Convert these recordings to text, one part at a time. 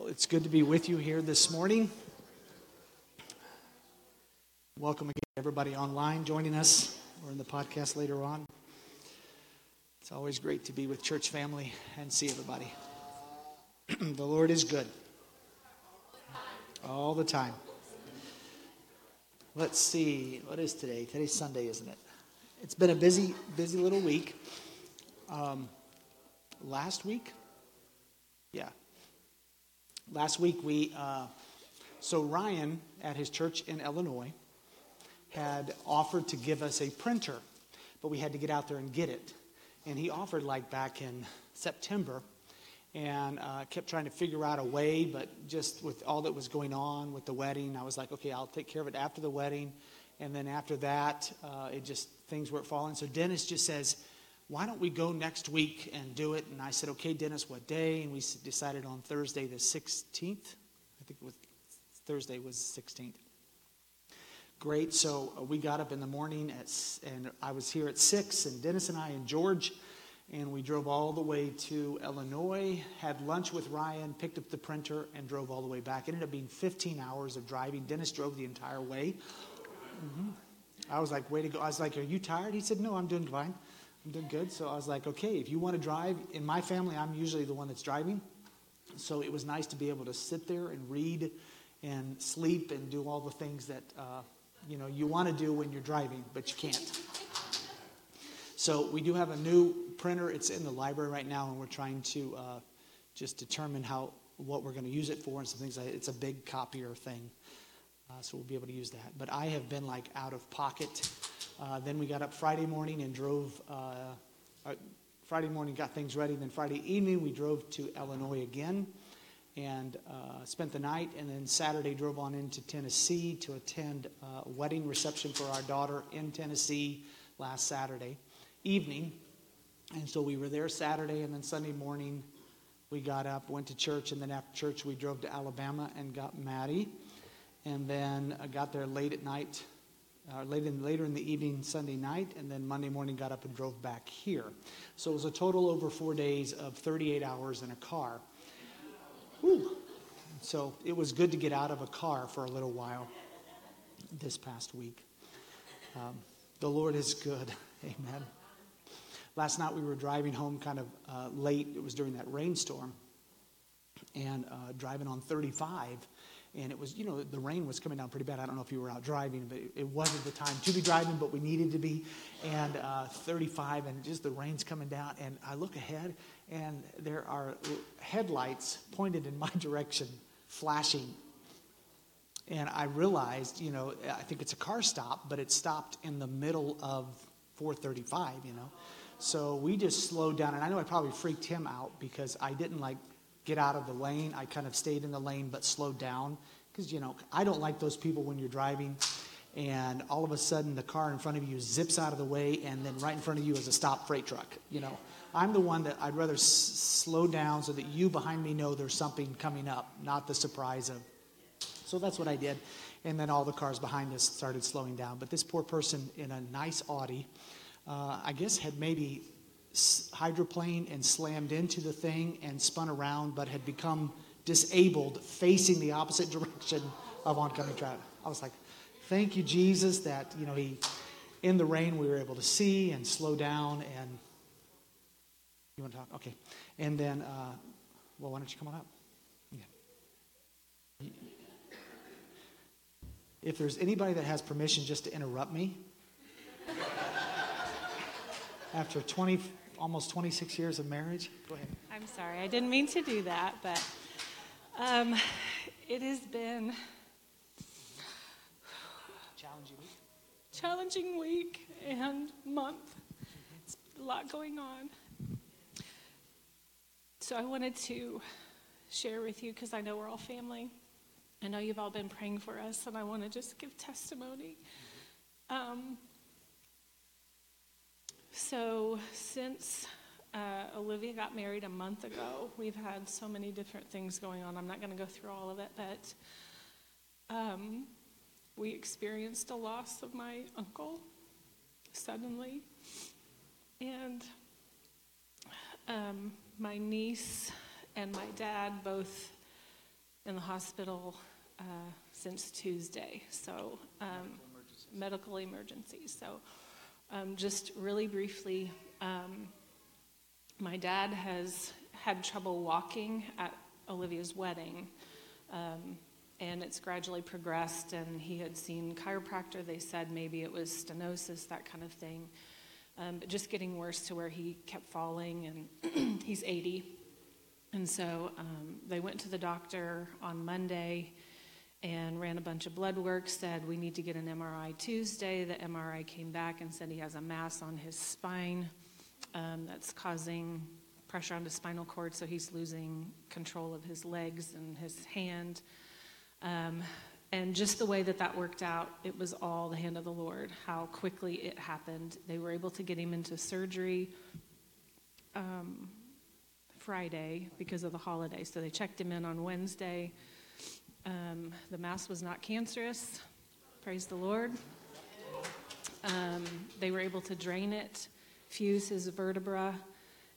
Well, it's good to be with you here this morning. Welcome again, everybody online joining us or in the podcast later on. It's always great to be with church family and see everybody. the Lord is good all the time. Let's see, what is today? Today's Sunday, isn't it? It's been a busy, busy little week. Um, last week, yeah, last week we, uh, so Ryan at his church in Illinois had offered to give us a printer, but we had to get out there and get it. And he offered like back in September and uh, kept trying to figure out a way, but just with all that was going on with the wedding, I was like, okay, I'll take care of it after the wedding. And then after that, uh, it just, things weren't falling. So Dennis just says, why don't we go next week and do it? And I said, okay, Dennis, what day? And we decided on Thursday the 16th. I think was Thursday was 16th. Great. So uh, we got up in the morning at, and I was here at six, and Dennis and I and George, and we drove all the way to Illinois, had lunch with Ryan, picked up the printer, and drove all the way back. It ended up being 15 hours of driving. Dennis drove the entire way. Mm-hmm. I was like, way to go. I was like, are you tired? He said, no, I'm doing fine. I'm doing good. So I was like, okay, if you want to drive, in my family, I'm usually the one that's driving. So it was nice to be able to sit there and read and sleep and do all the things that uh, you know you want to do when you're driving, but you can't. So we do have a new printer. It's in the library right now, and we're trying to uh, just determine how what we're going to use it for and some things. It's a big copier thing, uh, so we'll be able to use that. But I have been like out of pocket uh, then we got up Friday morning and drove. Uh, uh, Friday morning, got things ready. Then Friday evening, we drove to Illinois again and uh, spent the night. And then Saturday, drove on into Tennessee to attend a wedding reception for our daughter in Tennessee last Saturday evening. And so we were there Saturday, and then Sunday morning, we got up, went to church, and then after church, we drove to Alabama and got Maddie. And then I got there late at night uh, late in, later in the evening Sunday night, and then Monday morning got up and drove back here. So it was a total over four days of 38 hours in a car. Whew. So it was good to get out of a car for a little while this past week. Um, the Lord is good. Amen. Last night we were driving home kind of uh, late. It was during that rainstorm. And uh, driving on 35 and it was, you know, the rain was coming down pretty bad. I don't know if you were out driving, but it wasn't the time to be driving, but we needed to be. And uh, 35, and just the rain's coming down. And I look ahead, and there are headlights pointed in my direction, flashing. And I realized, you know, I think it's a car stop, but it stopped in the middle of 435, you know. So we just slowed down, and I know I probably freaked him out because I didn't like get out of the lane. I kind of stayed in the lane but slowed down because, you know, I don't like those people when you're driving and all of a sudden the car in front of you zips out of the way and then right in front of you is a stop freight truck. You know, I'm the one that I'd rather s- slow down so that you behind me know there's something coming up, not the surprise of. So that's what I did. And then all the cars behind us started slowing down. But this poor person in a nice Audi, uh, I guess, had maybe hydroplaned and slammed into the thing and spun around, but had become disabled facing the opposite direction of oncoming traffic. I was like, thank you, Jesus, that, you know, he, in the rain, we were able to see and slow down. And you want to talk? Okay. And then, uh, well, why don't you come on up? Yeah. If there's anybody that has permission just to interrupt me, after 20, almost 26 years of marriage. Go ahead. I'm sorry, I didn't mean to do that, but um, it has been challenging week. Challenging week and month. It's a lot going on. So I wanted to share with you because I know we're all family. I know you've all been praying for us, and I want to just give testimony. Um, so, since uh, Olivia got married a month ago, we've had so many different things going on. I'm not going to go through all of it, but um, we experienced a loss of my uncle suddenly. And um, my niece and my dad both in the hospital uh, since Tuesday. So, um, medical emergency. So, um, just really briefly, um, my dad has had trouble walking at Olivia's wedding. Um, and it's gradually progressed, and he had seen chiropractor. They said maybe it was stenosis, that kind of thing. Um, but just getting worse to where he kept falling, and he's 80. And so um, they went to the doctor on Monday and ran a bunch of blood work, said we need to get an MRI Tuesday. The MRI came back and said he has a mass on his spine um, that's causing pressure on the spinal cord, so he's losing control of his legs and his hand. Um, and just the way that that worked out, it was all the hand of the Lord, how quickly it happened. They were able to get him into surgery um, Friday because of the holiday. So they checked him in on Wednesday. Um, the mass was not cancerous. Praise the Lord. Um, they were able to drain it, fuse his vertebra,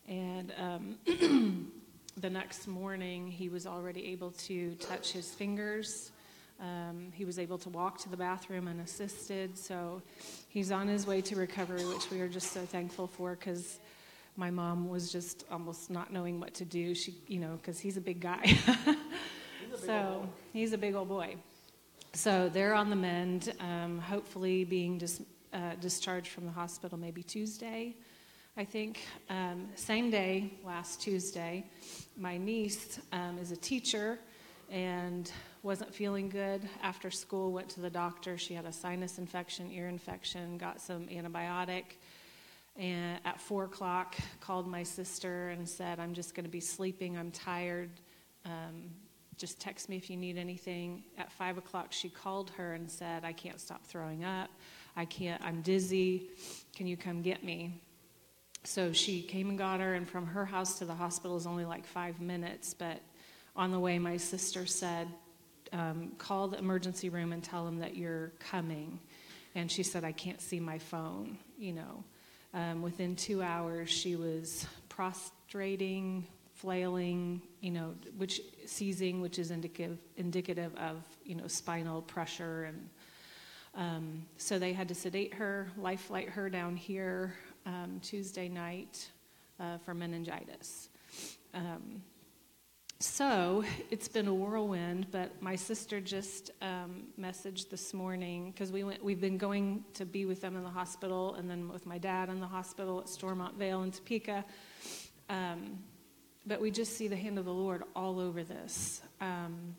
and um, the next morning, he was already able to touch his fingers. Um, he was able to walk to the bathroom unassisted. So he's on his way to recovery, which we are just so thankful for because my mom was just almost not knowing what to do. She, you know, because he's a big guy. so he's a big old boy. So they're on the mend, um, hopefully being dis- uh, discharged from the hospital maybe Tuesday. I think. Um, same day, last Tuesday, my niece um, is a teacher and wasn't feeling good after school, went to the doctor. She had a sinus infection, ear infection, got some antibiotic. And at four o'clock, called my sister and said, I'm just going to be sleeping. I'm tired. Um, just text me if you need anything. At five o'clock, she called her and said, I can't stop throwing up. I can't, I'm dizzy. Can you come get me? So she came and got her, and from her house to the hospital is only like five minutes. But on the way, my sister said, um, Call the emergency room and tell them that you're coming. And she said, I can't see my phone. You know, um, within two hours, she was prostrating, flailing, you know, which seizing, which is indicative, indicative of, you know, spinal pressure. And um, so they had to sedate her, life flight her down here um, Tuesday night uh, for meningitis. Um, so it's been a whirlwind, but my sister just um, messaged this morning because we went. We've been going to be with them in the hospital, and then with my dad in the hospital at Stormont Vail in Topeka. Um, but we just see the hand of the Lord all over this. Um,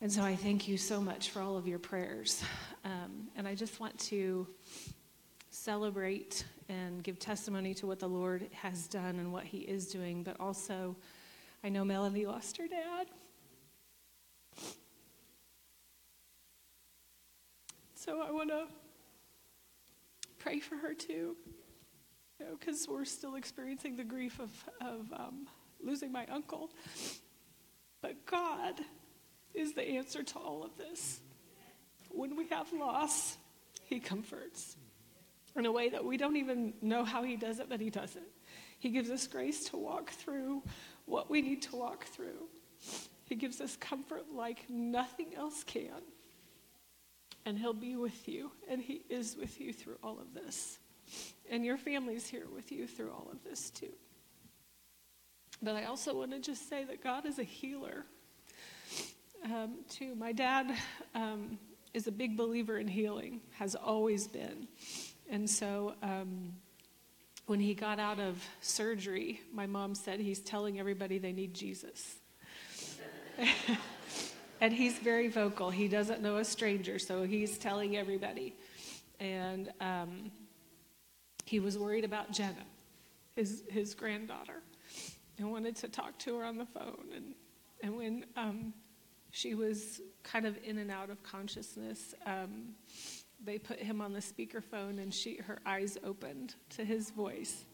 and so I thank you so much for all of your prayers. Um, and I just want to celebrate and give testimony to what the Lord has done and what He is doing, but also, I know Melanie lost her dad. So I want to pray for her too, you know, because we're still experiencing the grief of, of um, losing my uncle. But God is the answer to all of this. When we have loss, He comforts in a way that we don't even know how He does it, but He does it. He gives us grace to walk through what we need to walk through. He gives us comfort like nothing else can. And He'll be with you, and He is with you through all of this. And your family's here with you through all of this, too. But I also want to just say that God is a healer, um, too. My dad um, is a big believer in healing, has always been. And so um, when he got out of surgery, my mom said he's telling everybody they need Jesus. and he's very vocal. He doesn't know a stranger, so he's telling everybody. And um, he was worried about Jenna, his, his granddaughter, and wanted to talk to her on the phone. And, and when um, she was kind of in and out of consciousness, um, they put him on the speakerphone and she her eyes opened to his voice.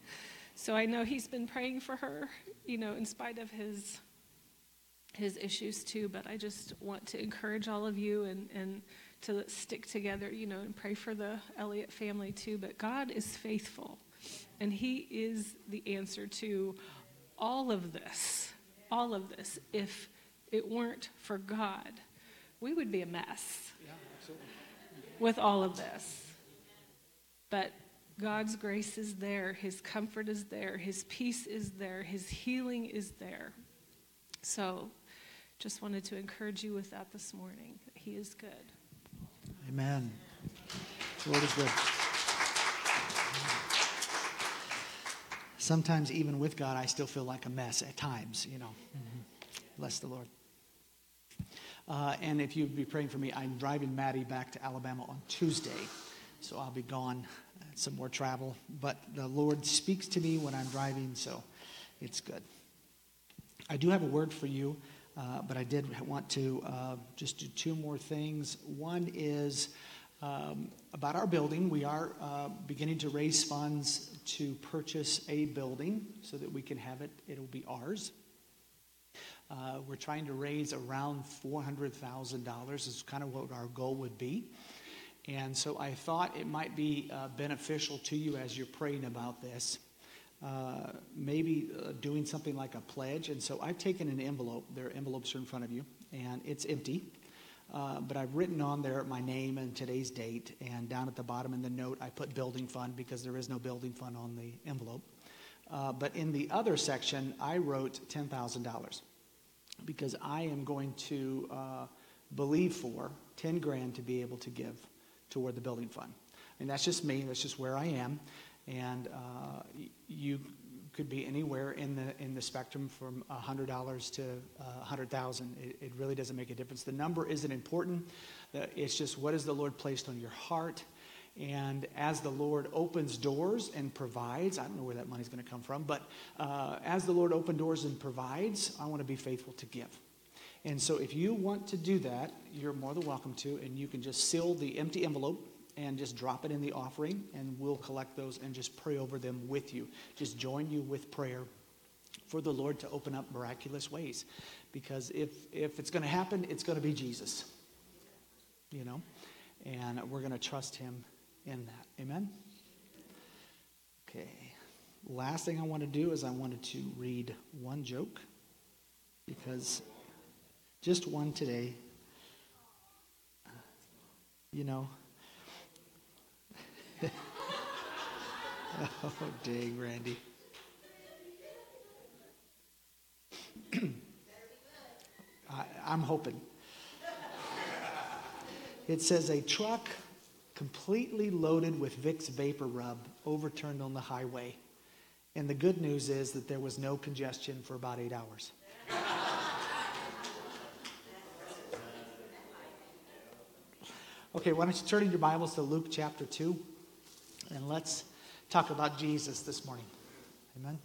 So I know he's been praying for her, you know, in spite of his his issues too, but I just want to encourage all of you and, and to stick together, you know, and pray for the Elliott family too. But God is faithful, and He is the answer to all of this. All of this. If it weren't for God, we would be a mess with all of this. But God's grace is there, His comfort is there, His peace is there, His healing is there. So, just wanted to encourage you with that this morning. He is good. Amen. The Lord is good. Sometimes, even with God, I still feel like a mess at times, you know. Mm-hmm. Bless the Lord. Uh, and if you'd be praying for me, I'm driving Maddie back to Alabama on Tuesday. So I'll be gone, uh, some more travel. But the Lord speaks to me when I'm driving, so it's good. I do have a word for you, but I did want to uh, just do two more things. One is um, about our building. We are uh, beginning to raise funds to purchase a building so that we can have it, it'll be ours. Uh, we're trying to raise around $400,000 is kind of what our goal would be. And so I thought it might be uh, beneficial to you as you're praying about this. Uh, maybe uh, doing something like a pledge. And so I've taken an envelope. There are envelopes are in front of you, and it's empty. Uh, but I've written on there my name and today's date, and down at the bottom in the note, I put building fund because there is no building fund on the envelope. Uh, but in the other section, I wrote $10,000 because I am going to uh, believe for 10 grand to be able to give toward the building fund. And that's just me, that's just where I am. And uh, you could be anywhere in the in the spectrum from hundred dollars to a hundred thousand. It, it really doesn't make a difference. The number isn't important. It's just what has the Lord placed on your heart. And as the Lord opens doors and provides, I don't know where that money's going to come from, but uh, as the Lord opens doors and provides, I want to be faithful to give. And so if you want to do that, you're more than welcome to, and you can just seal the empty envelope and just drop it in the offering, and we'll collect those and just pray over them with you. Just join you with prayer for the Lord to open up miraculous ways. Because if, if it's going to happen, it's going to be Jesus. You know? And we're going to trust him in that. Amen? Okay. Last thing I want to do is I wanted to read one joke because just one today. You know, oh, dang, Randy. I, I'm hoping. It says a truck completely loaded with Vicks VapoRub overturned on the highway. And the good news is that there was no congestion for about eight hours. Okay, why don't you turn in your Bibles to Luke chapter 2 and let's talk about Jesus this morning. Amen.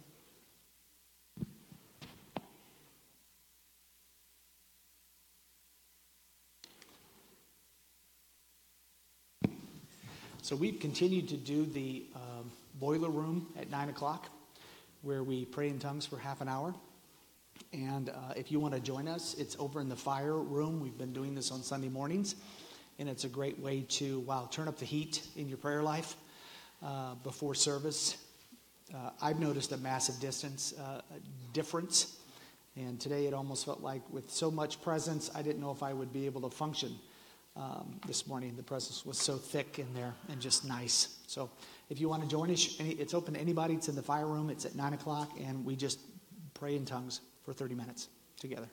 So we've continued to do the um, boiler room at 9 o'clock where we pray in tongues for half an hour. And uh, if you want to join us, it's over in the fire room. We've been doing this on Sunday mornings. And it's a great way to, wow, turn up the heat in your prayer life uh, before service. Uh, I've noticed a massive distance uh, difference. And today it almost felt like, with so much presence, I didn't know if I would be able to function um, this morning. The presence was so thick in there and just nice. So if you want to join us, it's open to anybody. It's in the fire room. It's at 9 o'clock, and we just pray in tongues for 30 minutes together.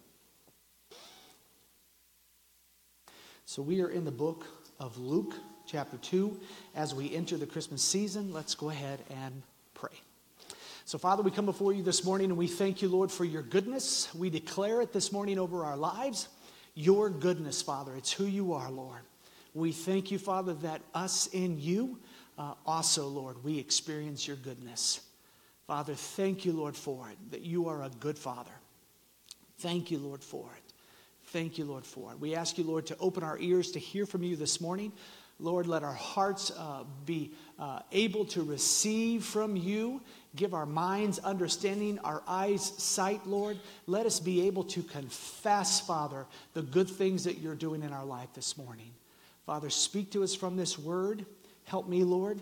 So we are in the book of Luke, chapter 2. As we enter the Christmas season, let's go ahead and pray. So, Father, we come before you this morning and we thank you, Lord, for your goodness. We declare it this morning over our lives. Your goodness, Father. It's who you are, Lord. We thank you, Father, that us in you uh, also, Lord, we experience your goodness. Father, thank you, Lord, for it, that you are a good Father. Thank you, Lord, for it. Thank you, Lord, for it. We ask you, Lord, to open our ears to hear from you this morning. Lord, let our hearts uh, be uh, able to receive from you. Give our minds understanding, our eyes sight, Lord. Let us be able to confess, Father, the good things that you're doing in our life this morning. Father, speak to us from this word. Help me, Lord.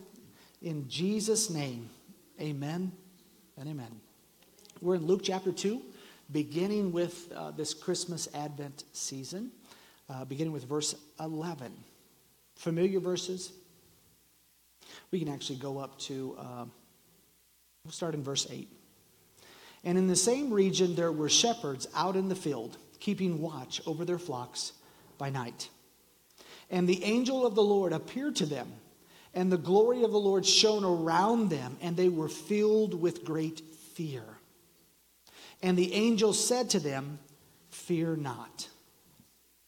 In Jesus' name, amen and amen. We're in Luke chapter 2. beginning with uh, this Christmas Advent season, uh, beginning with verse 11. Familiar verses? We can actually go up to, uh, we'll start in verse 8. And in the same region there were shepherds out in the field, keeping watch over their flocks by night. And the angel of the Lord appeared to them, and the glory of the Lord shone around them, and they were filled with great fear. And the angel said to them, Fear not.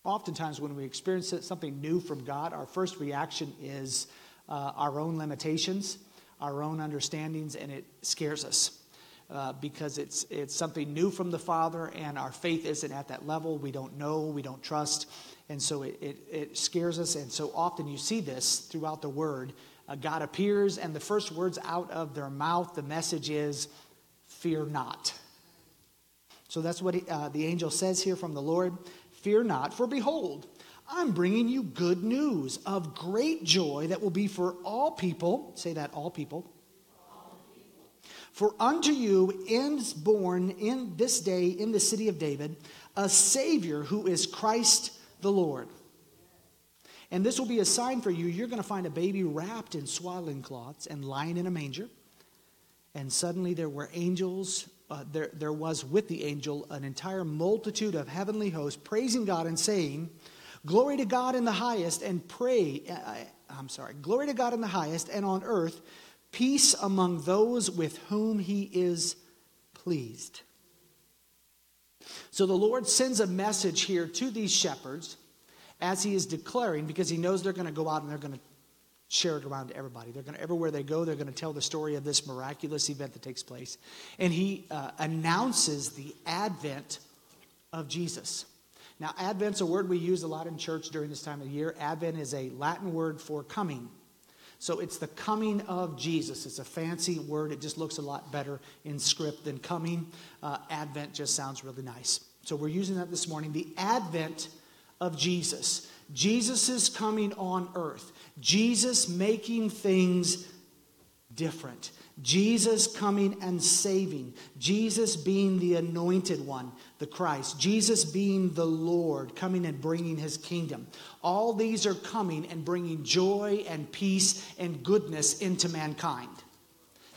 Oftentimes, when we experience something new from God, our first reaction is uh, our own limitations, our own understandings, and it scares us. Uh, because it's, it's something new from the Father, and our faith isn't at that level. We don't know, we don't trust, and so it, it, it scares us. And so often you see this throughout the Word. Uh, God appears, and the first words out of their mouth, the message is, Fear not. So that's what he, uh, the angel says here from the Lord Fear not, for behold, I'm bringing you good news of great joy that will be for all people. Say that, all people. For unto you is born in this day in the city of David a Savior who is Christ the Lord. And this will be a sign for you. You're going to find a baby wrapped in swaddling cloths and lying in a manger. And suddenly there were angels, uh, there, there was with the angel an entire multitude of heavenly hosts praising God and saying, Glory to God in the highest, and pray, uh, I'm sorry, glory to God in the highest, and on earth, peace among those with whom he is pleased. So the Lord sends a message here to these shepherds as he is declaring, because he knows they're going to go out and they're going to share it around to everybody. They're going to, everywhere they go, they're going to tell the story of this miraculous event that takes place. And he uh, announces the advent of Jesus. Now, Advent's a word we use a lot in church during this time of year. Advent is a Latin word for coming. So it's the coming of Jesus. It's a fancy word. It just looks a lot better in script than coming. Uh, Advent just sounds really nice. So we're using that this morning. The advent of Jesus. Jesus is coming on earth. Jesus making things different. Jesus coming and saving. Jesus being the anointed one, the Christ. Jesus being the Lord, coming and bringing his kingdom. All these are coming and bringing joy and peace and goodness into mankind.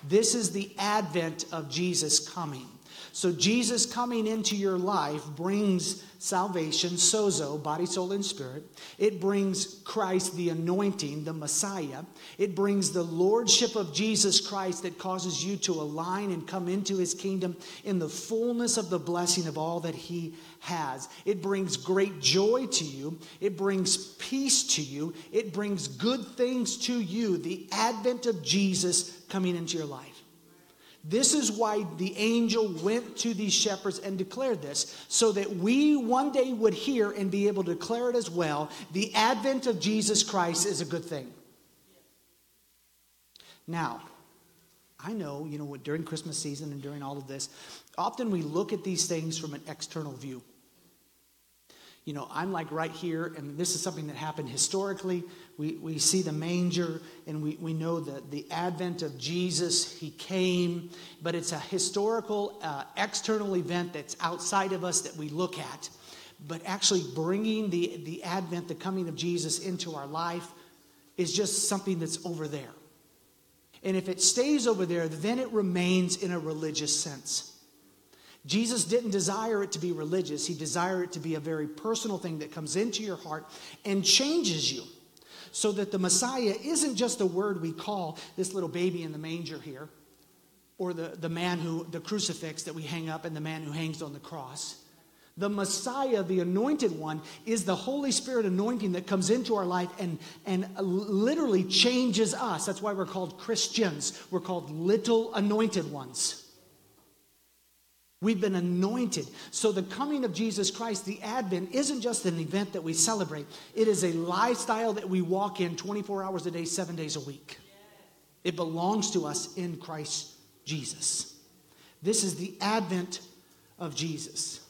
This is the advent of Jesus coming. So, Jesus coming into your life brings salvation, sozo, body, soul, and spirit. It brings Christ, the anointing, the Messiah. It brings the lordship of Jesus Christ that causes you to align and come into his kingdom in the fullness of the blessing of all that he has. It brings great joy to you. It brings peace to you. It brings good things to you. The advent of Jesus coming into your life. This is why the angel went to these shepherds and declared this, so that we one day would hear and be able to declare it as well. The advent of Jesus Christ is a good thing. Now, I know, you know, during Christmas season and during all of this, often we look at these things from an external view you know, I'm like right here, and this is something that happened historically. We, we see the manger, and we, we know that the advent of Jesus, he came, but it's a historical, uh, external event that's outside of us that we look at. But actually, bringing the, the advent, the coming of Jesus into our life, is just something that's over there. And if it stays over there, then it remains in a religious sense. Jesus didn't desire it to be religious, he desired it to be a very personal thing that comes into your heart and changes you. So that the Messiah isn't just a word we call this little baby in the manger here, or the, the man who, the crucifix that we hang up and the man who hangs on the cross. The Messiah, the anointed one, is the Holy Spirit anointing that comes into our life and, and literally changes us. That's why we're called Christians. We're called little anointed ones. We've been anointed. So the coming of Jesus Christ, the Advent, isn't just an event that we celebrate, it is a lifestyle that we walk in 24 hours a day, seven days a week. It belongs to us in Christ Jesus. This is the Advent of Jesus.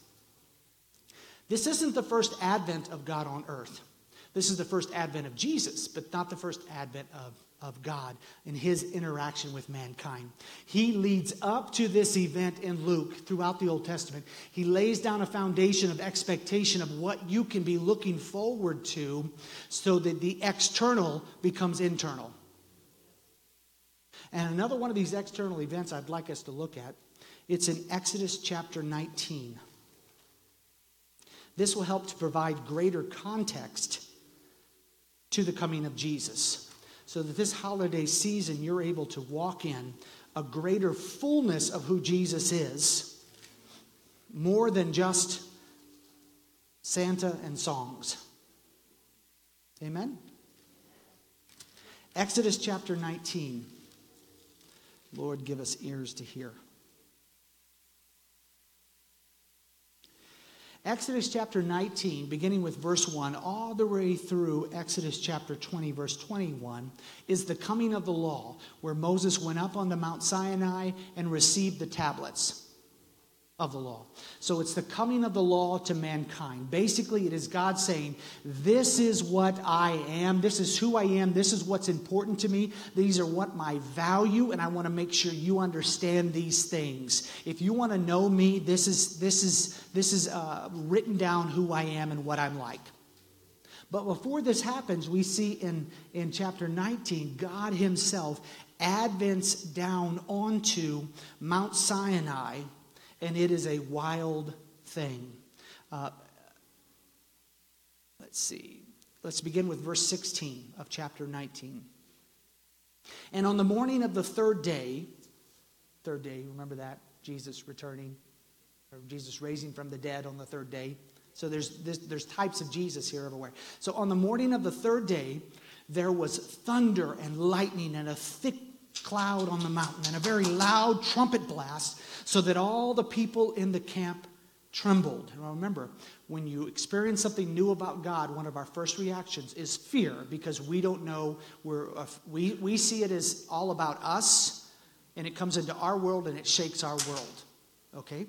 This isn't the first Advent of God on earth. This is the first Advent of Jesus, but not the first Advent of of God in his interaction with mankind. He leads up to this event in Luke throughout the Old Testament. He lays down a foundation of expectation of what you can be looking forward to so that the external becomes internal. And another one of these external events I'd like us to look at, it's in Exodus chapter 19. This will help to provide greater context to the coming of Jesus so that this holiday season you're able to walk in a greater fullness of who Jesus is, more than just Santa and songs. Amen? Exodus chapter 19. Lord, give us ears to hear. Exodus chapter 19, beginning with verse 1, all the way through Exodus chapter 20, verse 21, is the coming of the law, where Moses went up on the Mount Sinai and received the tablets of the law. So it's the coming of the law to mankind. Basically, it is God saying, This is what I am. This is who I am. This is what's important to me. These are what my value, and I want to make sure you understand these things. If you want to know me, this is, this is, this is uh, written down who I am and what I'm like. But before this happens, we see in, in chapter 19, God Himself advents down onto Mount Sinai and it is a wild thing. Uh, let's see. Let's begin with verse 16 of chapter 19. And on the morning of the third day, third day, remember that? Jesus returning, or Jesus raising from the dead on the third day. So there's, there's types of Jesus here everywhere. So on the morning of the third day, there was thunder and lightning and a thick cloud on the mountain and a very loud trumpet blast so that all the people in the camp trembled. And remember, when you experience something new about God, one of our first reactions is fear because we don't know, we're, uh, we, we see it as all about us and it comes into our world and it shakes our world. Okay?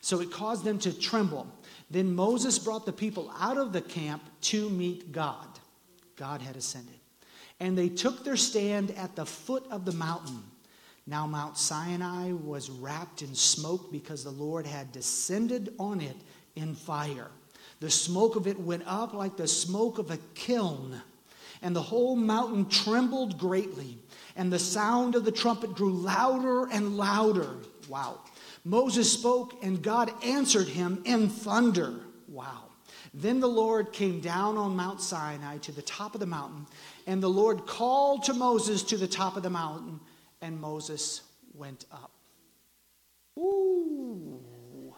So it caused them to tremble. Then Moses brought the people out of the camp to meet God. God had ascended. And they took their stand at the foot of the mountain. Now, Mount Sinai was wrapped in smoke because the Lord had descended on it in fire. The smoke of it went up like the smoke of a kiln, and the whole mountain trembled greatly, and the sound of the trumpet grew louder and louder. Wow. Moses spoke, and God answered him in thunder. Wow. Then the Lord came down on Mount Sinai to the top of the mountain, and the Lord called to Moses to the top of the mountain, and Moses went up. Ooh,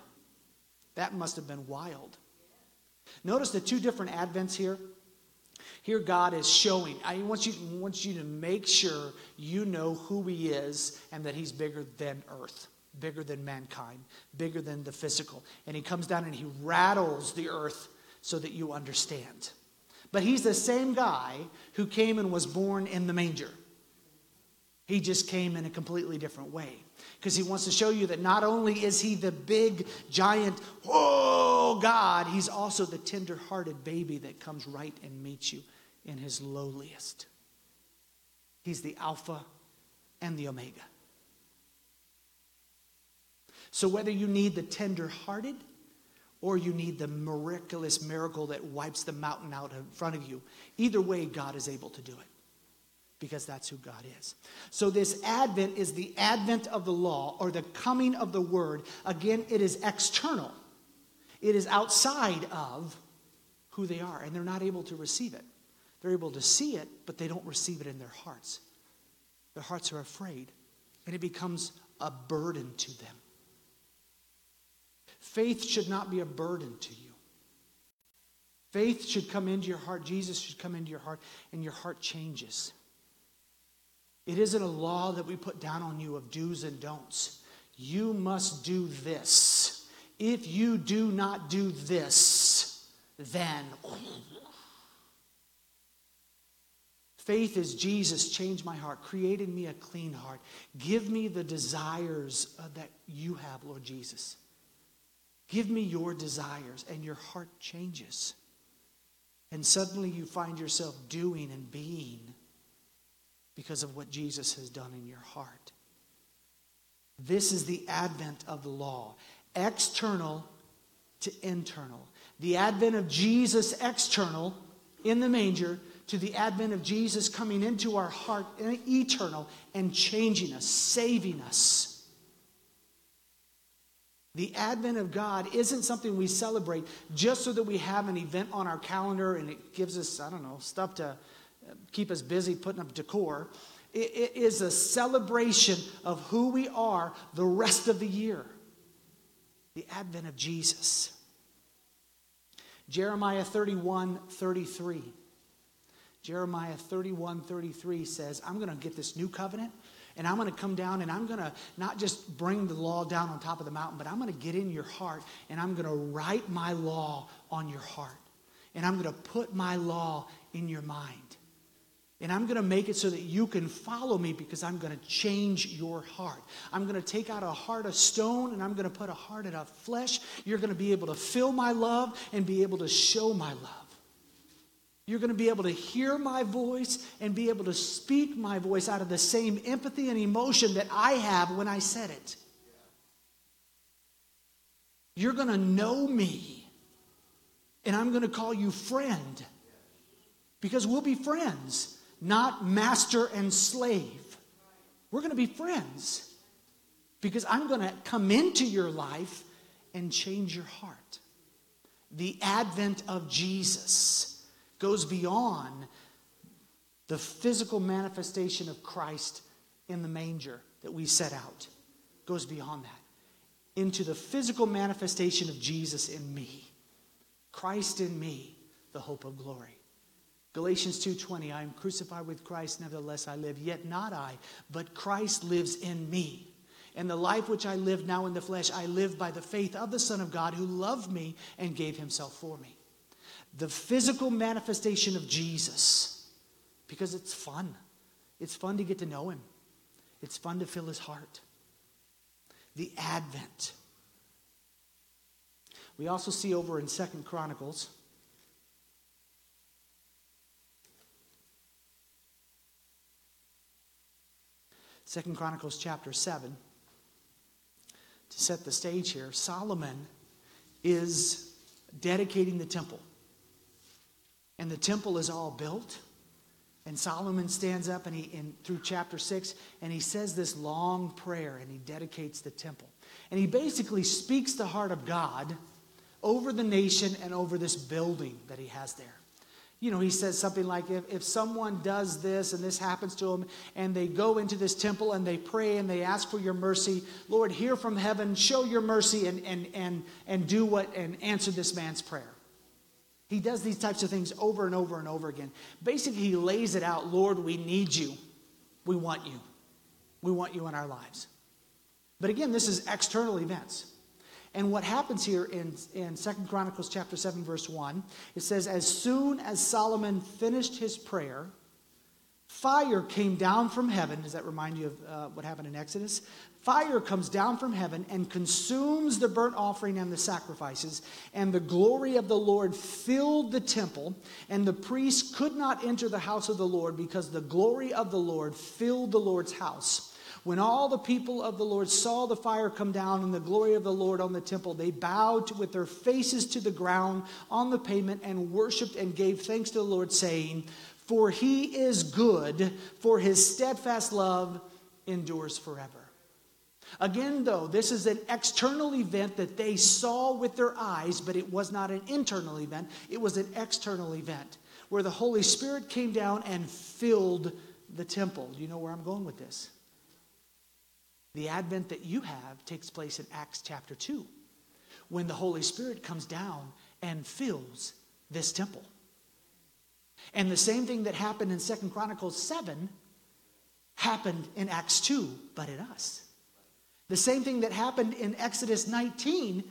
that must have been wild. Notice the two different advents here. Here, God is showing. I want you, want you to make sure you know who He is and that He's bigger than earth, bigger than mankind, bigger than the physical. And He comes down and He rattles the earth so that you understand. But he's the same guy who came and was born in the manger. He just came in a completely different way. Because he wants to show you that not only is he the big, giant, oh God, he's also the tender hearted baby that comes right and meets you in his lowliest. He's the Alpha and the Omega. So whether you need the tender hearted or you need the miraculous miracle that wipes the mountain out in front of you. Either way, God is able to do it because that's who God is. So, this Advent is the advent of the law or the coming of the word. Again, it is external, it is outside of who they are, and they're not able to receive it. They're able to see it, but they don't receive it in their hearts. Their hearts are afraid, and it becomes a burden to them. Faith should not be a burden to you. Faith should come into your heart. Jesus should come into your heart, and your heart changes. It isn't a law that we put down on you of do's and don'ts. You must do this. If you do not do this, then. Faith is Jesus, change my heart, create in me a clean heart. Give me the desires uh, that you have, Lord Jesus. Give me your desires, and your heart changes. And suddenly you find yourself doing and being because of what Jesus has done in your heart. This is the advent of the law external to internal. The advent of Jesus external in the manger to the advent of Jesus coming into our heart eternal and changing us, saving us. The advent of God isn't something we celebrate just so that we have an event on our calendar and it gives us, I don't know, stuff to keep us busy putting up decor. It, is a celebration of who we are the rest of the year. The advent of Jesus. Jeremiah 31 33. Jeremiah 31 33 says, I'm going to get this new covenant and I'm going to come down and I'm going to not just bring the law down on top of the mountain, but I'm going to get in your heart and I'm going to write my law on your heart. And I'm going to put my law in your mind. And I'm going to make it so that you can follow me because I'm going to change your heart. I'm going to take out a heart of stone and I'm going to put a heart of flesh. You're going to be able to feel my love and be able to show my love. You're going to be able to hear my voice and be able to speak my voice out of the same empathy and emotion that I have when I said it. You're going to know me, and I'm going to call you friend because we'll be friends not master and slave. We're going to be friends because I'm going to come into your life and change your heart. The advent of Jesus goes beyond the physical manifestation of Christ in the manger that we set out. Goes beyond that into the physical manifestation of Jesus in me. Christ in me, the hope of glory. Galatians 2:20 I am crucified with Christ nevertheless I live yet not I but Christ lives in me and the life which I live now in the flesh I live by the faith of the son of God who loved me and gave himself for me the physical manifestation of Jesus because it's fun it's fun to get to know him it's fun to fill his heart the advent we also see over in second chronicles Second Chronicles chapter 7. To set the stage here, Solomon is dedicating the temple. And the temple is all built. And Solomon stands up and he in through chapter 6 and he says this long prayer and he dedicates the temple. And he basically speaks the heart of God over the nation and over this building that he has there you know, he says something like if, if someone does this and this happens to them and they go into this temple and they pray and they ask for your mercy, Lord, hear from heaven, show your mercy and, and, and, and do what and answer this man's prayer. He does these types of things over and over and over again. Basically, he lays it out Lord, we need you. We want you. We want you in our lives. But again, this is external events. And what happens here in, in 2 Chronicles chapter 7, verse 1, it says, As soon as Solomon finished his prayer, fire came down from heaven. Does that remind you of uh, what happened in Exodus? Fire comes down from heaven and consumes the burnt offering and the sacrifices, and the glory of the Lord filled the temple, and the priests could not enter the house of the Lord because the glory of the Lord filled the Lord's house. When all the people of the Lord saw the fire come down and the glory of the Lord on the temple, they bowed with their faces to the ground on the pavement and worshiped and gave thanks to the Lord, saying, For he is good, for his steadfast love endures forever. Again, though, this is an external event that they saw with their eyes, but it was not an internal event, it was an external event where the Holy Spirit came down and filled the temple. Do you know where I'm going with this? The advent that you have takes place in Acts chapter 2 when the Holy Spirit comes down and fills this temple. And the same thing that happened in Second Chronicles 7 happened in Acts 2, but in us. The same thing that happened in Exodus 19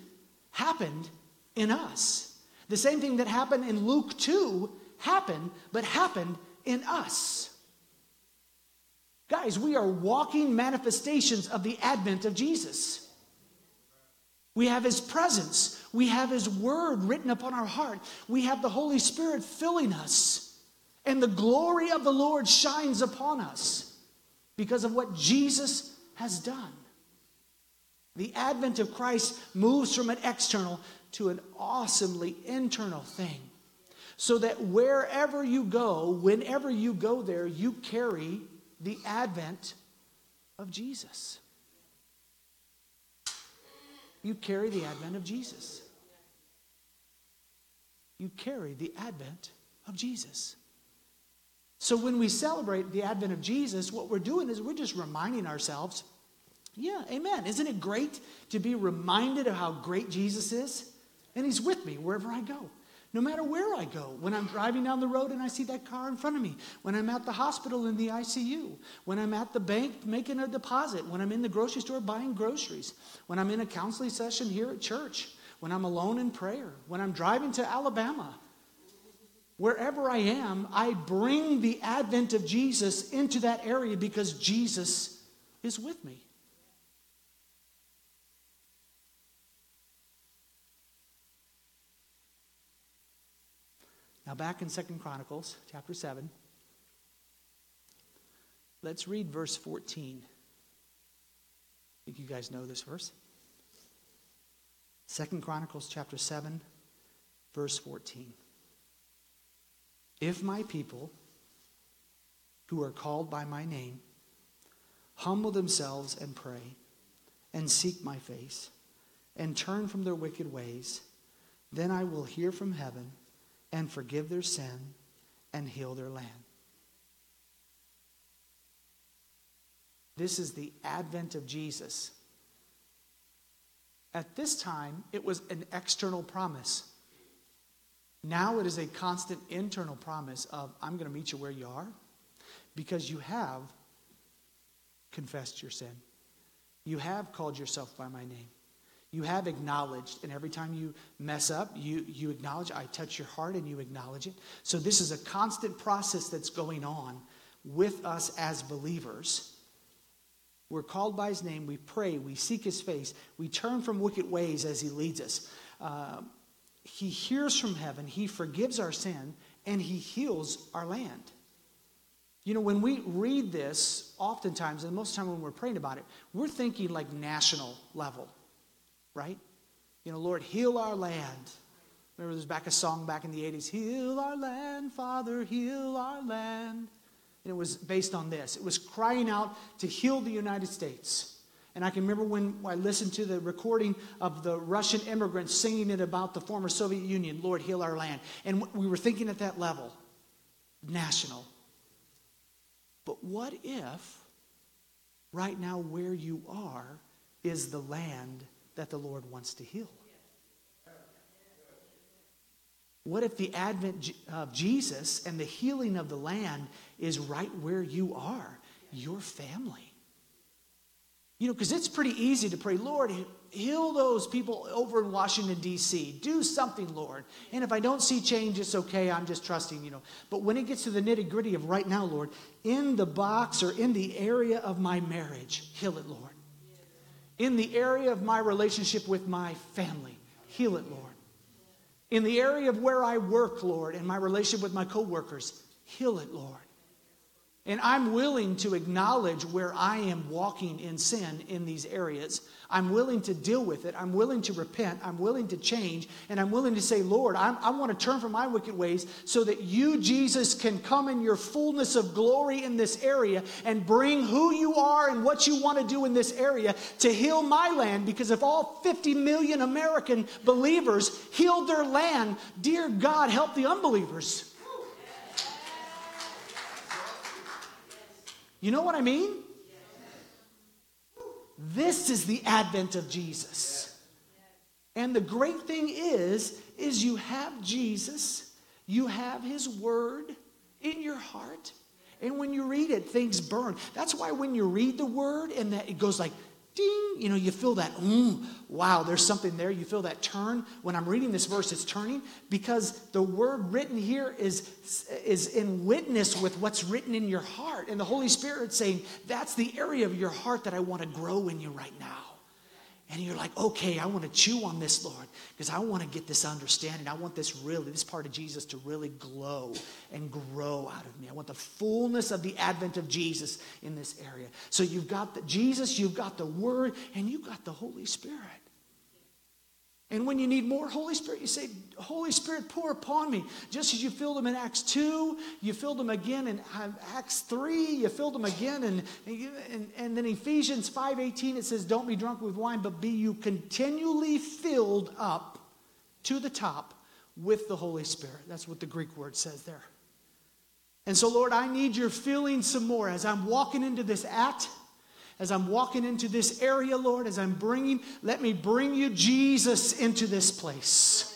happened in us. The same thing that happened in Luke 2 happened, but happened in us. Guys, we are walking manifestations of the advent of Jesus. We have his presence. We have his word written upon our heart. We have the Holy Spirit filling us And the glory of the Lord shines upon us because of what Jesus has done. The advent of Christ moves from an external to an awesomely internal thing. So that wherever you go, whenever you go there, you carry the advent of Jesus. You carry the advent of Jesus. You carry the advent of Jesus. So when we celebrate the advent of Jesus, what we're doing is we're just reminding ourselves, yeah, amen. Isn't it great to be reminded of how great Jesus is? And he's with me wherever I go. No matter where I go, when I'm driving down the road and I see that car in front of me, when I'm at the hospital in the ICU, when I'm at the bank making a deposit, when I'm in the grocery store buying groceries, when I'm in a counseling session here at church, when I'm alone in prayer, when I'm driving to Alabama, wherever I am, I bring the advent of Jesus into that area because Jesus is with me. Now, back in Second Chronicles chapter 7, let's read verse 14. I think you guys know this verse. Second Chronicles chapter 7, verse 14. If my people, who are called by my name, humble themselves and pray, and seek my face, and turn from their wicked ways, then I will hear from heaven and forgive their sin and heal their land. This is the advent of Jesus. At this time, it was an external promise. Now it is a constant internal promise of, I'm going to meet you where you are because you have confessed your sin. You have called yourself by my name. You have acknowledged, and every time you mess up, you, you acknowledge, I touch your heart and you acknowledge it. So, this is a constant process that's going on with us as believers. We're called by his name, we pray, we seek his face, we turn from wicked ways as he leads us. Uh, he hears from heaven, he forgives our sin, and he heals our land. You know, when we read this, oftentimes, and most of the time when we're praying about it, we're thinking like national level right? You know, Lord, heal our land. Remember, there's back a song back in the 80s Heal our land, Father, heal our land. And it was based on this it was crying out to heal the United States. And I can remember when I listened to the recording of the Russian immigrants singing it about the former Soviet Union, Lord, heal our land. And we were thinking at that level, national. But what if right now where you are is the land that the Lord wants to heal? What if the advent of Jesus and the healing of the land is right where you are, your family? You know, because it's pretty easy to pray, Lord, heal those people over in Washington, D.C. Do something, Lord. And if I don't see change, it's okay. I'm just trusting, you know. But when it gets to the nitty gritty of right now, Lord, in the box or in the area of my marriage, heal it, Lord in the area of my relationship with my family. Heal it, Lord. In the area of where I work, Lord, and my relationship with my coworkers, heal it, Lord. And I'm willing to acknowledge where I am walking in sin in these areas. I'm willing to deal with it. I'm willing to repent. I'm willing to change. And I'm willing to say, Lord, I'm, i want to turn from my wicked ways so that you, Jesus, can come in your fullness of glory in this area and bring who you are and what you want to do in this area to heal my land. Because if all 50 million American believers healed their land, dear God, help the unbelievers. You know what I mean? This is the advent of Jesus. And the great thing is is you have Jesus, you have his word in your heart, and when you read it things burn. That's why when you read the word and that it goes like ding, you know, you feel that, mm, wow, there's something there. You feel that turn. When I'm reading this verse, it's turning because the word written here is, is in witness with what's written in your heart. And the Holy Spirit saying, that's the area of your heart that I want to grow in you right now. And you're like, okay, I want to chew on this, Lord, because I want to get this understanding. I want this really, this part of Jesus to really glow and grow out of me. I want the fullness of the advent of Jesus in this area. So you've got the Jesus, you've got the Word, and you've got the Holy Spirit. And when you need more Holy Spirit, you say, Holy Spirit, pour upon me. Just as you filled them in Acts 2, you filled them again in Acts 3, you filled them again. And, and, and then Ephesians 5.18, it says, don't be drunk with wine, but be you continually filled up to the top with the Holy Spirit. That's what the Greek word says there. And so, Lord, I need your filling some more as I'm walking into this act as I'm walking into this area, Lord, as I'm bringing, let me bring you Jesus into this place.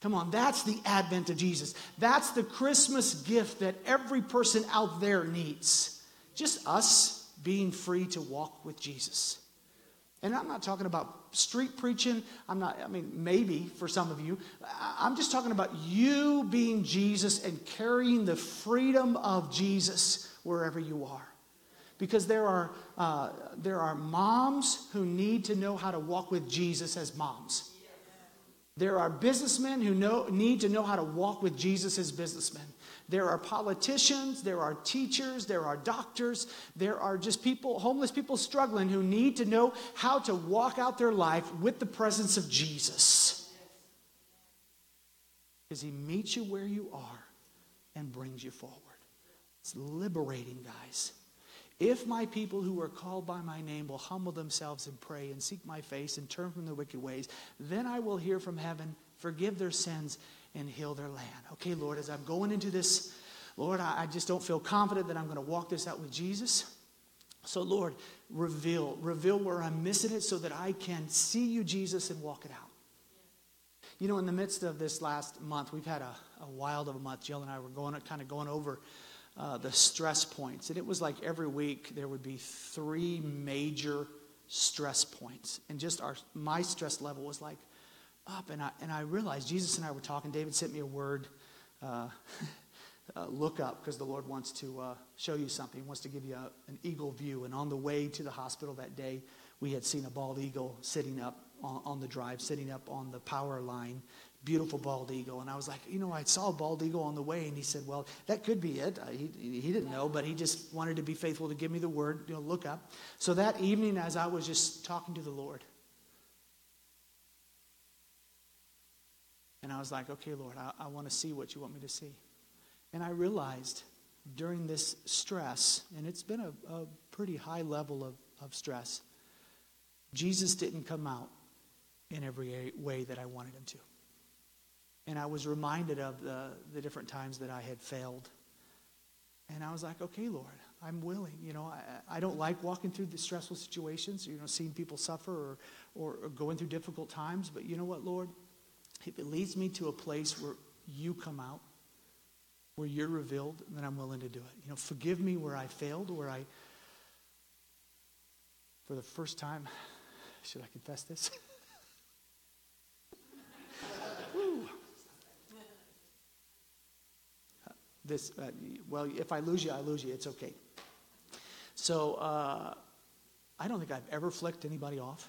Come on, that's the advent of Jesus. That's the Christmas gift that every person out there needs. Just us being free to walk with Jesus. And I'm not talking about street preaching. I'm not, I mean, maybe for some of you. I'm just talking about you being Jesus and carrying the freedom of Jesus wherever you are. Because there are, uh, there are moms who need to know how to walk with Jesus as moms. There are businessmen who know, need to know how to walk with Jesus as businessmen. There are politicians, there are teachers, there are doctors, there are just people, homeless people struggling who need to know how to walk out their life with the presence of Jesus. Because he meets you where you are and brings you forward. It's liberating, guys. If my people who are called by my name will humble themselves and pray and seek my face and turn from their wicked ways, then I will hear from heaven, forgive their sins, and heal their land. Okay, Lord, as I'm going into this, Lord, I, I just don't feel confident that I'm going to walk this out with Jesus. So, Lord, reveal, reveal where I'm missing it so that I can see you, Jesus, and walk it out. You know, in the midst of this last month, we've had a, a wild of a month. Jill and I were going, kind of going over uh, the stress points. And it was like every week there would be three major stress points. And just our, my stress level was like up, and I, and I realized Jesus and I were talking. David sent me a word. Uh, uh, look up because the Lord wants to uh, show you something. He wants to give you a, an eagle view. And on the way to the hospital that day, we had seen a bald eagle sitting up on, on the drive, sitting up on the power line. Beautiful bald eagle. And I was like, you know, I saw a bald eagle on the way. And he said, well, that could be it. Uh, he, he didn't know, but he just wanted to be faithful to give me the word, you know, look up. So that evening, as I was just talking to the Lord, And I was like, okay, Lord, I, I want to see what you want me to see. And I realized during this stress, and it's been a, a pretty high level of, of stress, Jesus didn't come out in every way that I wanted him to. And I was reminded of the, the different times that I had failed. And I was like, okay, Lord, I'm willing. You know, I, I don't like walking through the stressful situations, you know, seeing people suffer or, or, or going through difficult times. But you know what, Lord? If it leads me to a place where you come out, where you're revealed, and then I'm willing to do it. You know, forgive me where I failed, where I, for the first time, should I confess this? this, uh, well, if I lose you, I lose you. It's okay. So, uh, I don't think I've ever flicked anybody off.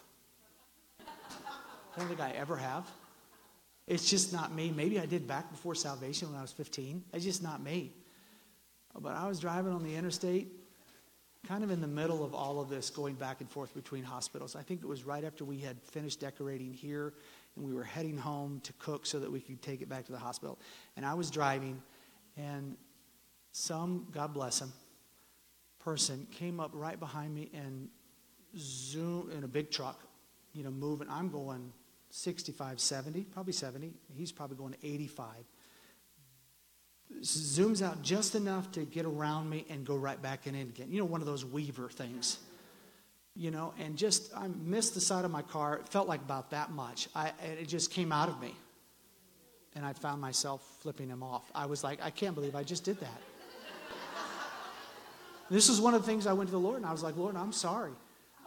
I don't think I ever have. It's just not me. Maybe I did back before salvation when I was 15. It's just not me. But I was driving on the interstate, kind of in the middle of all of this, going back and forth between hospitals. I think it was right after we had finished decorating here, and we were heading home to cook so that we could take it back to the hospital. And I was driving, and some, God bless him, person came up right behind me and zoom in a big truck, you know, moving. I'm going 65, 70, probably 70. He's probably going 85. Zooms out just enough to get around me and go right back in again. You know, one of those weaver things. You know, and just, I missed the side of my car. It felt like about that much. I, it just came out of me. And I found myself flipping him off. I was like, I can't believe I just did that. this is one of the things I went to the Lord and I was like, Lord, I'm sorry.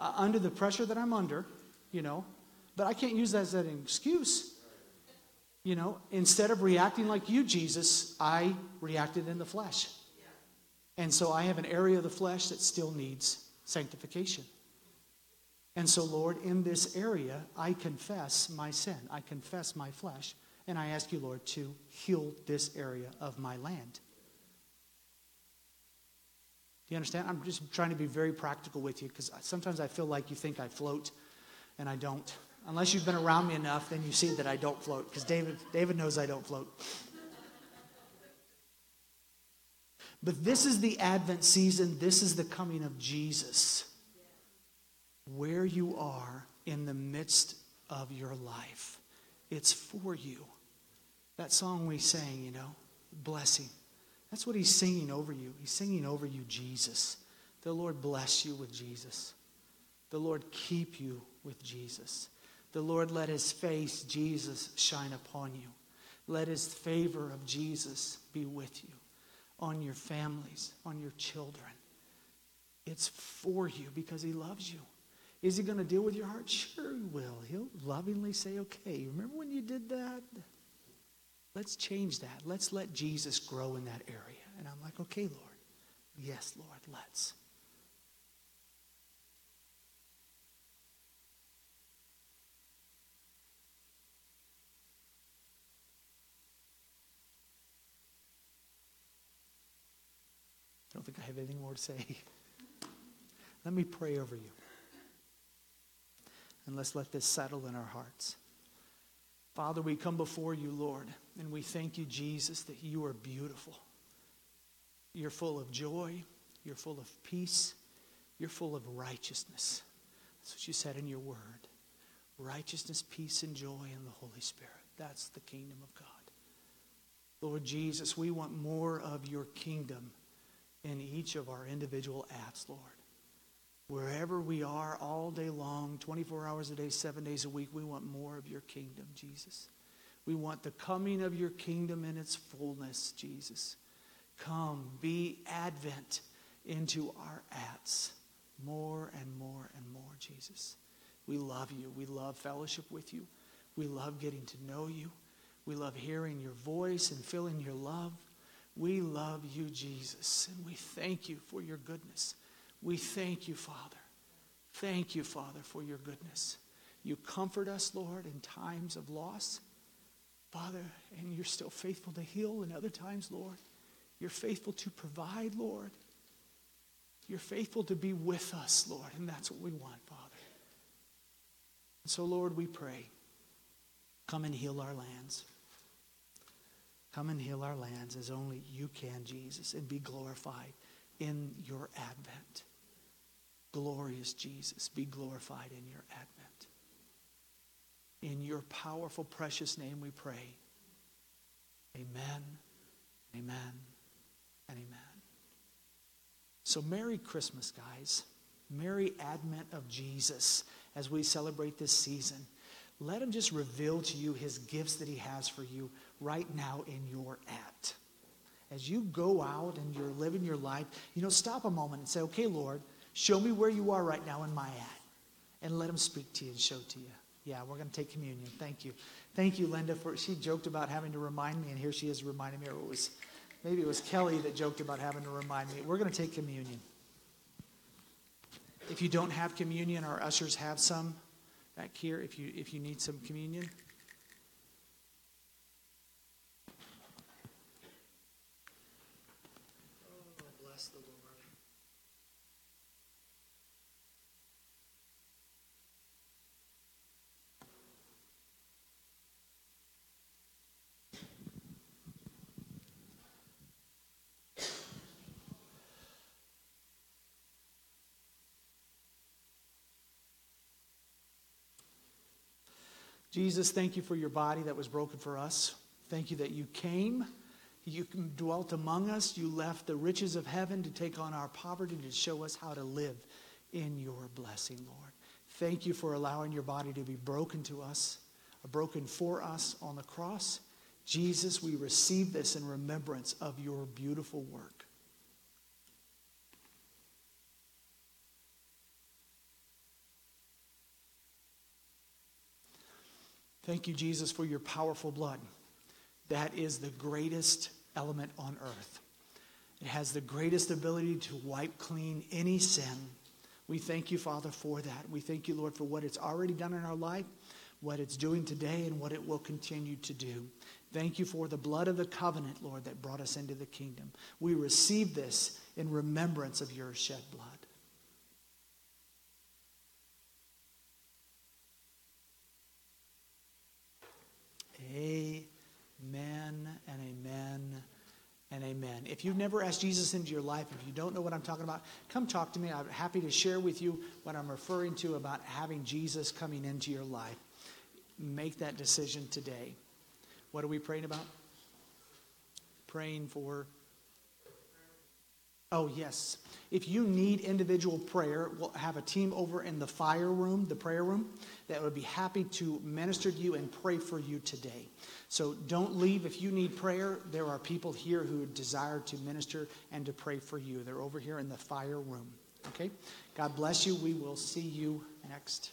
Uh, under the pressure that I'm under, you know, but I can't use that as an excuse. You know, instead of reacting like you, Jesus, I reacted in the flesh. And so I have an area of the flesh that still needs sanctification. And so, Lord, in this area, I confess my sin. I confess my flesh. And I ask you, Lord, to heal this area of my land. Do you understand? I'm just trying to be very practical with you because sometimes I feel like you think I float and I don't. Unless you've been around me enough, then you see that I don't float because David, David knows I don't float. But this is the Advent season. This is the coming of Jesus. Where you are in the midst of your life, it's for you. That song we sang, you know, blessing. That's what he's singing over you. He's singing over you, Jesus. The Lord bless you with Jesus. The Lord keep you with Jesus. The Lord let his face, Jesus, shine upon you. Let his favor of Jesus be with you, on your families, on your children. It's for you because he loves you. Is he going to deal with your heart? Sure, he will. He'll lovingly say, okay, remember when you did that? Let's change that. Let's let Jesus grow in that area. And I'm like, okay, Lord. Yes, Lord, let's. Don't think I have anything more to say. Let me pray over you. And let's let this settle in our hearts. Father, we come before you, Lord, and we thank you, Jesus, that you are beautiful. You're full of joy, you're full of peace, you're full of righteousness. That's what you said in your word righteousness, peace, and joy in the Holy Spirit. That's the kingdom of God. Lord Jesus, we want more of your kingdom in each of our individual acts, Lord. Wherever we are all day long, 24 hours a day, seven days a week, we want more of your kingdom, Jesus. We want the coming of your kingdom in its fullness, Jesus. Come, be advent into our acts more and more and more, Jesus. We love you. We love fellowship with you. We love getting to know you. We love hearing your voice and feeling your love. We love you, Jesus, and we thank you for your goodness. We thank you, Father. Thank you, Father, for your goodness. You comfort us, Lord, in times of loss. Father, and you're still faithful to heal in other times, Lord. You're faithful to provide, Lord. You're faithful to be with us, Lord, and that's what we want, Father. And so, Lord, we pray, come and heal our lands. Come and heal our lands as only you can, Jesus, and be glorified in your advent. Glorious Jesus, be glorified in your advent. In your powerful, precious name we pray. Amen, amen, and amen. So, Merry Christmas, guys. Merry Advent of Jesus as we celebrate this season. Let him just reveal to you his gifts that he has for you right now in your act. As you go out and you're living your life, you know, stop a moment and say, okay, Lord, show me where you are right now in my act. And let him speak to you and show to you. Yeah, we're going to take communion. Thank you. Thank you, Linda, for she joked about having to remind me, and here she is reminding me, or it was maybe it was Kelly that joked about having to remind me. We're going to take communion. If you don't have communion, our ushers have some back here if you if you need some communion. Oh, bless the Lord. Jesus, thank you for your body that was broken for us. Thank you that you came, you dwelt among us, you left the riches of heaven to take on our poverty to show us how to live in your blessing, Lord. Thank you for allowing your body to be broken to us, broken for us on the cross. Jesus, we receive this in remembrance of your beautiful work. Thank you, Jesus, for your powerful blood. That is the greatest element on earth. It has the greatest ability to wipe clean any sin, We thank you, Father, for that. We thank you, Lord, for what it's already done in our life, what it's doing today, and what it will continue to do. Thank you for the blood of the covenant, Lord, that brought us into the kingdom. We receive this in remembrance of your shed blood. Amen and amen and amen. If you've never asked Jesus into your life, if you don't know what I'm talking about, come talk to me. I'm happy to share with you what I'm referring to about having Jesus coming into your life. Make that decision today. What are we praying about? Praying for. Oh, yes. If you need individual prayer, we'll have a team over in the fire room, the prayer room, that would be happy to minister to you and pray for you today. So don't leave. If you need prayer, there are people here who desire to minister and to pray for you. They're over here in the fire room. Okay? God bless you. We will see you next.